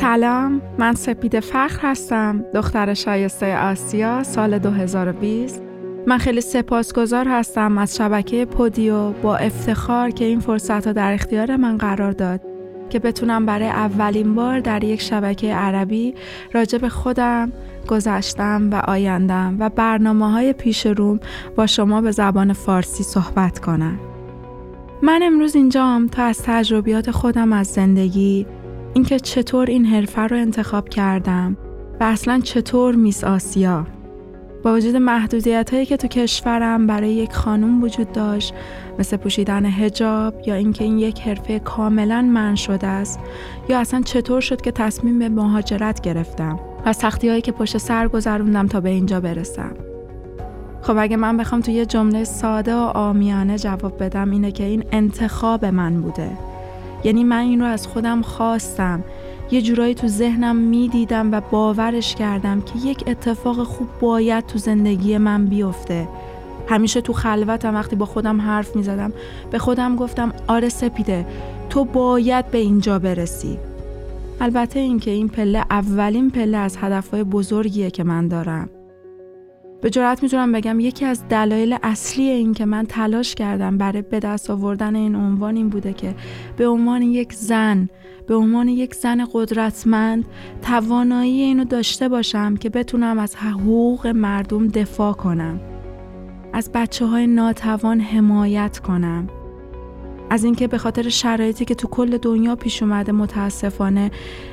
سلام من سپید فخر هستم دختر شایسته آسیا سال 2020 من خیلی سپاسگزار هستم از شبکه پودیو با افتخار که این فرصت رو در اختیار من قرار داد که بتونم برای اولین بار در یک شبکه عربی راجع به خودم، گذشتم و آیندم و برنامه های پیش روم با شما به زبان فارسی صحبت کنم. من امروز اینجام تا از تجربیات خودم از زندگی اینکه چطور این حرفه رو انتخاب کردم و اصلا چطور میس آسیا. با وجود محدودیت هایی که تو کشورم برای یک خانوم وجود داشت مثل پوشیدن هجاب یا اینکه این یک حرفه کاملا من شده است یا اصلا چطور شد که تصمیم به مهاجرت گرفتم و سختی هایی که پشت سر گذروندم تا به اینجا برسم. خب اگه من بخوام تو یه جمله ساده و آمیانه جواب بدم اینه که این انتخاب من بوده. یعنی من این رو از خودم خواستم. یه جورایی تو ذهنم می‌دیدم و باورش کردم که یک اتفاق خوب باید تو زندگی من بیفته. همیشه تو خلوتم وقتی با خودم حرف می‌زدم به خودم گفتم آره سپیده تو باید به اینجا برسی. البته اینکه این پله اولین پله از هدفهای بزرگیه که من دارم. به جرات می‌تونم بگم یکی از دلایل اصلی این که من تلاش کردم برای به دست آوردن این عنوان این بوده که به عنوان یک زن به عنوان یک زن قدرتمند توانایی اینو داشته باشم که بتونم از حقوق مردم دفاع کنم. از بچه های ناتوان حمایت کنم. از اینکه به خاطر شرایطی که تو کل دنیا پیش اومده متاسفانه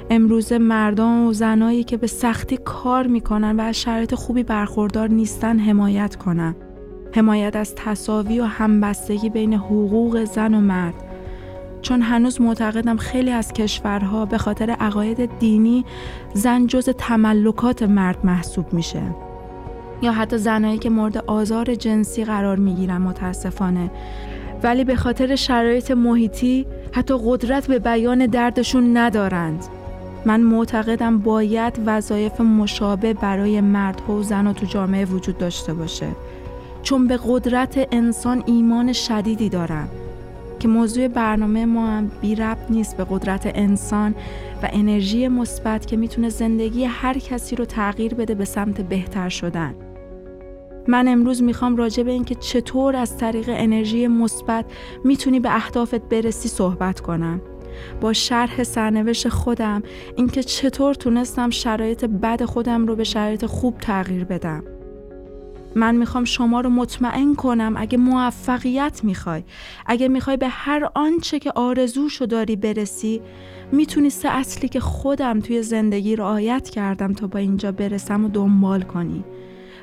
امروز مردم و زنایی که به سختی کار می‌کنن و از شرایط خوبی برخوردار نیستن حمایت کنم حمایت از تصاوی و همبستگی بین حقوق زن و مرد. چون هنوز معتقدم خیلی از کشورها به خاطر عقاید دینی زن جز تملکات مرد محسوب میشه. یا حتی زنایی که مورد آزار جنسی قرار می‌گیرن متاسفانه. ولی به خاطر شرایط محیطی حتی قدرت به بیان دردشون ندارند. من معتقدم باید وظایف مشابه برای مردها و زن تو جامعه وجود داشته باشه. چون به قدرت انسان ایمان شدیدی دارم که موضوع برنامه ما هم بی ربط نیست به قدرت انسان و انرژی مثبت که می‌تونه زندگی هر کسی رو تغییر بده به سمت بهتر شدن. من امروز می‌خوام راجع به اینکه چطور از طریق انرژی مثبت می‌تونی به اهدافت برسی صحبت کنم. با شرح سرنوشت خودم اینکه چطور تونستم شرایط بد خودم رو به شرایط خوب تغییر بدم. من می‌خوام شما رو مطمئن کنم اگه موفقیت می‌خوای اگه می‌خوای به هر آنچه که آرزوشو داری برسی می‌تونی سه اصلی که خودم توی زندگی رعایت کردم تا با اینجا برسم و دنبال کنی.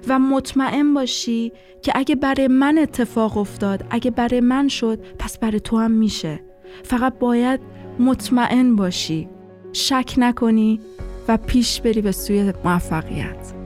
و مطمئن باشی که اگه برای من اتفاق افتاد اگه برای من شد پس برای تو هم میشه. فقط باید مطمئن باشی. شک نکنی و پیش بری به سوی موفقیت.